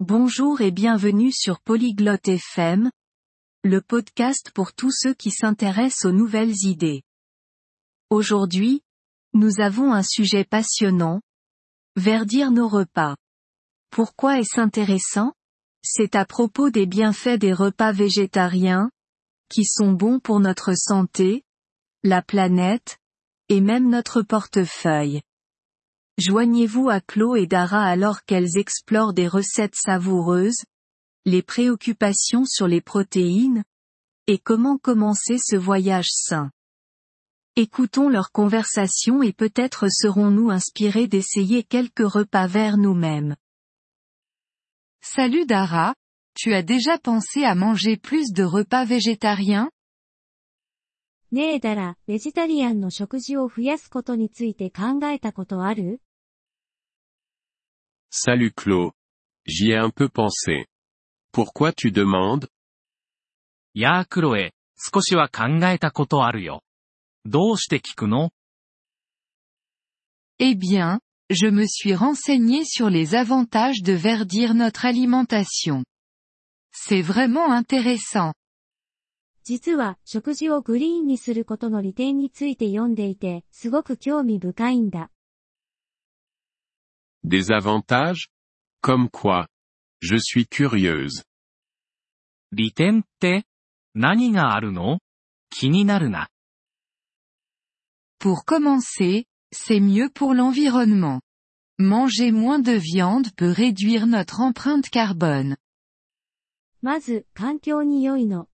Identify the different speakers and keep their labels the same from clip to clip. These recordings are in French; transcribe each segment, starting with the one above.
Speaker 1: Bonjour et bienvenue sur Polyglotte FM, le podcast pour tous ceux qui s'intéressent aux nouvelles idées. Aujourd'hui, nous avons un sujet passionnant. Verdir nos repas. Pourquoi est-ce intéressant? C'est à propos des bienfaits des repas végétariens, qui sont bons pour notre santé, la planète, et même notre portefeuille. Joignez-vous à Chlo et Dara alors qu'elles explorent des recettes savoureuses, les préoccupations sur les protéines, et comment commencer ce voyage sain. Écoutons leur conversation et peut-être serons-nous inspirés d'essayer quelques repas verts nous-mêmes.
Speaker 2: Salut Dara, tu as déjà pensé à manger plus de repas végétariens
Speaker 3: ねえだら、ベジタリアンの食事を増やすことについて考えたことある
Speaker 4: Salut Claude. J'y ai un peu pensé. Pourquoi tu demandes
Speaker 5: やークロエ、少しは考えたことあるよ。どうして聞くの
Speaker 2: Eh bien, je me suis renseigné sur les avantages de verdir notre alimentation. C'est vraiment intéressant.
Speaker 3: 実は、食事をグリーンにすることの利点について読んでいて、すごく興味深いんだ。
Speaker 4: Des avantages Comme quoi Je suis curieuse.
Speaker 5: 利点って何があるの気になるな。
Speaker 2: Pour commencer, c'est mieux pour l'environnement. Manger moins de viande peut réduire notre empreinte carbone.
Speaker 3: まず、環境に良いの。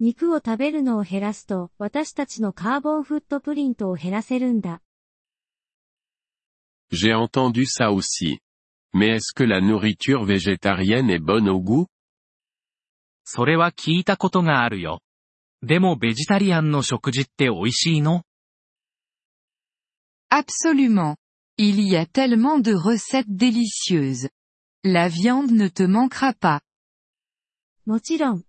Speaker 3: 肉を食べるのを減らすと、私たちのカーボンフットプリントを減らせるんだ。
Speaker 4: J'ai entendu ça aussi. Mais est-ce que la nourriture végétarienne est bonne au goût
Speaker 5: それは聞いたことがあるよ。でもベジタリアンの食事って美味しいの
Speaker 2: Absolument. Il y a tellement de recettes délicieuses. La viande ne te manquera pas.
Speaker 3: もちろん。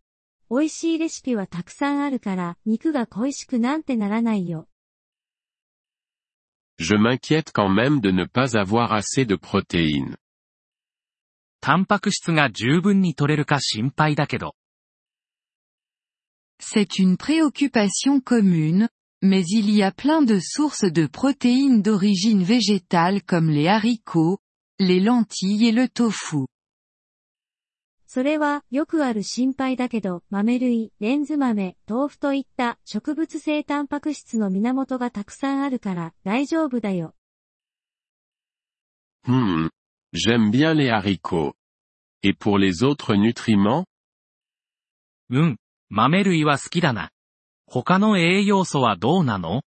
Speaker 3: 美味しいレシピはたくさんあるから、肉が恋しくなんてならないよ。
Speaker 4: Je m'inquiète quand même de ne pas avoir assez de protéines.
Speaker 5: タンパク質が十分に取れるか心配だけど。
Speaker 2: C'est une préoccupation commune, mais il y a plein de sources de protéines d'origine végétale comme les haricots, les lentilles et le tofu.
Speaker 3: それは、よくある心配だけど、豆類、レンズ豆、豆腐といった植物性タンパク質の源がたくさんあるから、大丈夫だよ。
Speaker 4: Hmm. J'aime bien les haricots. Et pour les autres nutriments?
Speaker 5: うん、豆類は好きだな。他の栄養素はどうなの？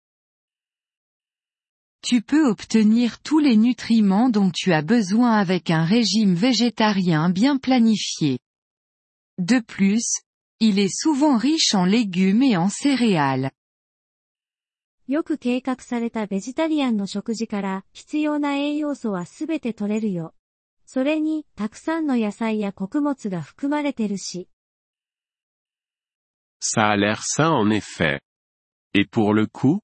Speaker 2: Tu peux obtenir tous les nutriments dont tu as besoin avec un régime végétarien bien planifié. De plus, il est souvent riche en légumes et en céréales.
Speaker 3: よく計画されたベジタリアンの食事から、必要な栄養素はすべて取れるよ。それに、たくさんの野菜や穀物が含まれてるし。
Speaker 4: Ça a l'air sain en effet. Et pour le coût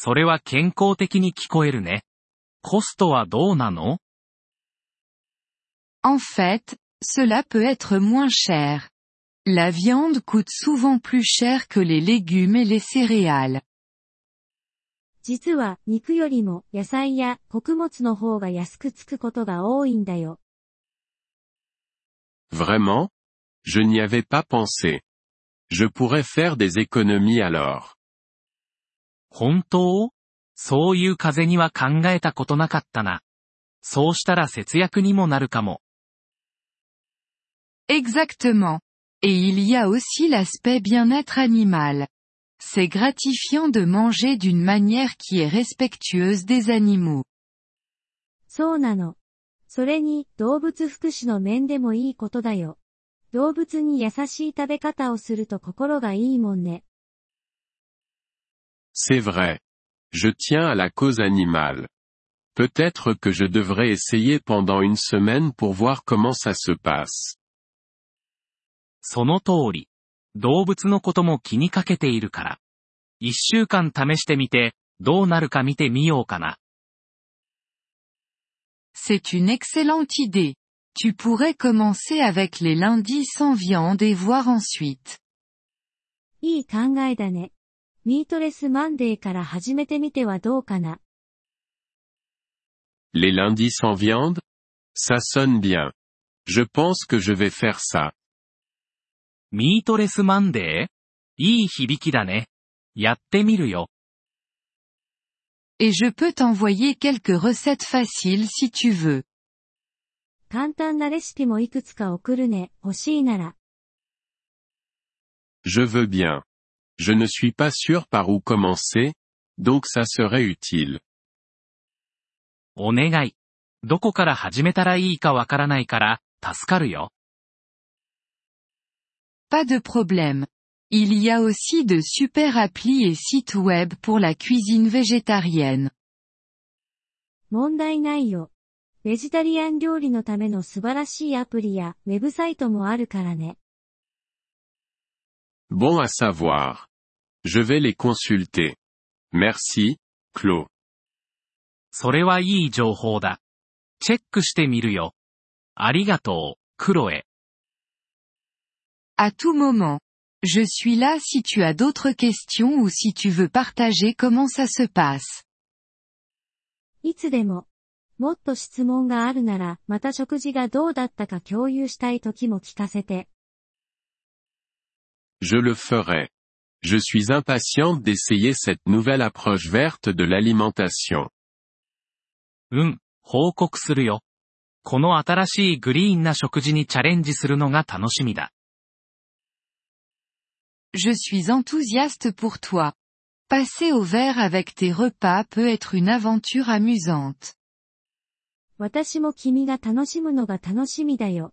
Speaker 5: それは健康的に聞こえるね。コストはどうなの
Speaker 2: En fait, cela peut être moins cher. La viande coûte souvent plus cher que les légumes et les céréales.
Speaker 3: 実は、肉よりも、野菜や穀物の方が安くつくことが多いんだよ。
Speaker 4: Vraiment Je n'y avais pas pensé. Je pourrais faire des économies alors.
Speaker 5: 本当そういう風には考えたことなかったな。そうしたら節約にもなるかも。
Speaker 2: Exactement. Et il y a aussi l'aspect bien-être animal. C'est gratifiant de manger d'une manière qui est respectueuse des animaux.
Speaker 3: そうなの。それに、動物福祉の面でもいいことだよ。動物に優しい食べ方をすると心がいいもんね。
Speaker 4: C'est vrai. Je tiens à la cause animale. Peut-être que je devrais essayer pendant une semaine pour voir comment ça se passe.
Speaker 5: その通り。動物のことも気にかけているから。一週間試してみて、どうなるか見てみようかな。
Speaker 2: C'est une excellente idée. Tu pourrais commencer avec les lundis sans viande et voir ensuite.
Speaker 3: いい考えだね。 ミートレスマンデーから始めてみてはどうかな。
Speaker 4: Les lundis sans viande Ça sonne bien. Je pense que je vais faire ça.
Speaker 5: ミートレスマンデーいい響きだね。やってみるよ。
Speaker 2: Et je peux t'envoyer quelques recettes faciles si tu veux.
Speaker 3: 簡単なレシピもいくつか送るね、欲しいなら。
Speaker 4: Je veux bien. Je ne suis pas sûr par où commencer, donc ça serait utile.
Speaker 5: お願い。どこから始めたらいいかわからないから、助かるよ。
Speaker 2: Pas de problème. Il y a aussi de super applis et sites web pour la cuisine végétarienne.
Speaker 3: 問題ないよ。ベジタリアン料理のための素晴らしいアプリやウェブサイトもあるからね。
Speaker 4: Bon à savoir. Je vais les consulter. Merci, Claude.
Speaker 5: それはいい情報だ。チェックしてみるよ。ありがとう、クロエ。
Speaker 2: À tout moment. Je suis là si tu as d'autres questions ou si tu veux partager comment ça se passe.
Speaker 3: いつでも。もっと質問があるなら、また食事がどうだったか共有したい時も聞かせて。
Speaker 4: Je le ferai. Je suis impatiente d'essayer cette nouvelle approche verte de l'alimentation.
Speaker 5: うん、報告するよ。この新しいグリーンな食事にチャレンジするのが楽しみだ。
Speaker 2: Je suis enthousiaste pour toi. Passer au vert avec tes repas peut être une aventure amusante.
Speaker 3: 私も君が楽しむのが楽しみだよ。